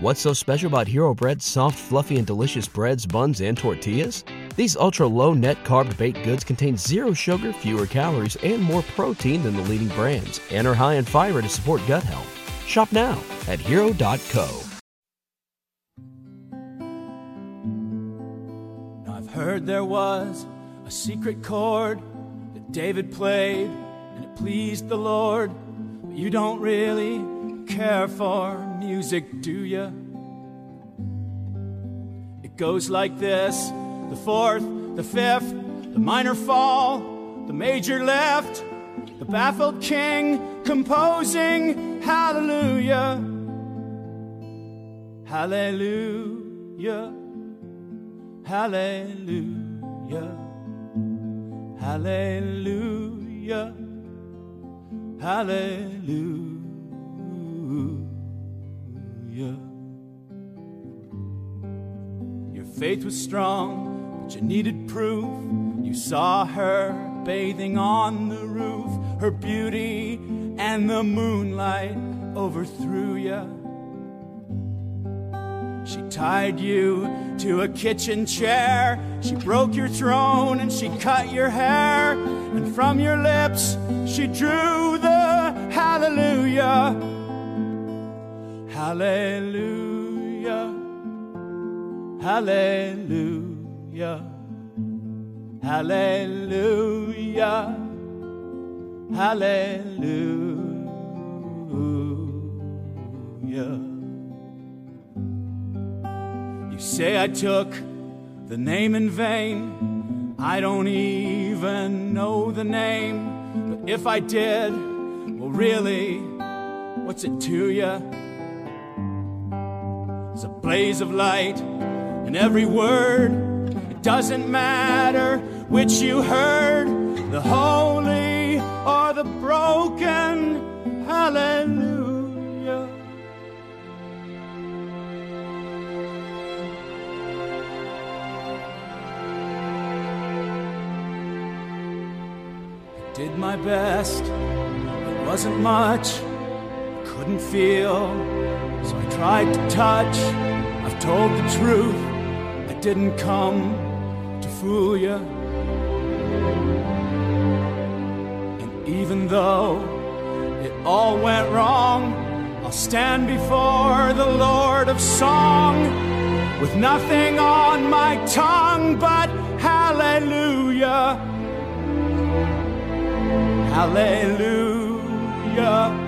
What's so special about Hero Bread's soft, fluffy, and delicious breads, buns, and tortillas? These ultra low net carb baked goods contain zero sugar, fewer calories, and more protein than the leading brands, and are high in fiber to support gut health. Shop now at hero.co. Now I've heard there was a secret chord that David played, and it pleased the Lord. But you don't really care for music, do you? It goes like this. The fourth, the fifth, the minor fall, the major lift, the baffled king composing hallelujah, hallelujah, hallelujah, hallelujah, hallelujah. Your faith was strong, but you needed proof. You saw her bathing on the roof, her beauty and the moonlight overthrew you. She tied you to a kitchen chair. She broke your throne and she cut your hair. And from your lips she drew the Hallelujah. Hallelujah. Hallelujah. Hallelujah. You say I took the name in vain. I don't even know the name. But if I did, well, really, what's it to you? It's a blaze of light in every word. It doesn't matter which you heard, the holy or the broken. Hallelujah. I did my best, it wasn't much, couldn't feel, so I tried to touch. I've told the truth, I didn't come to fool you. And even though it all went wrong, I'll stand before the Lord of Song with nothing on my tongue but hallelujah. Hallelujah. Hallelujah.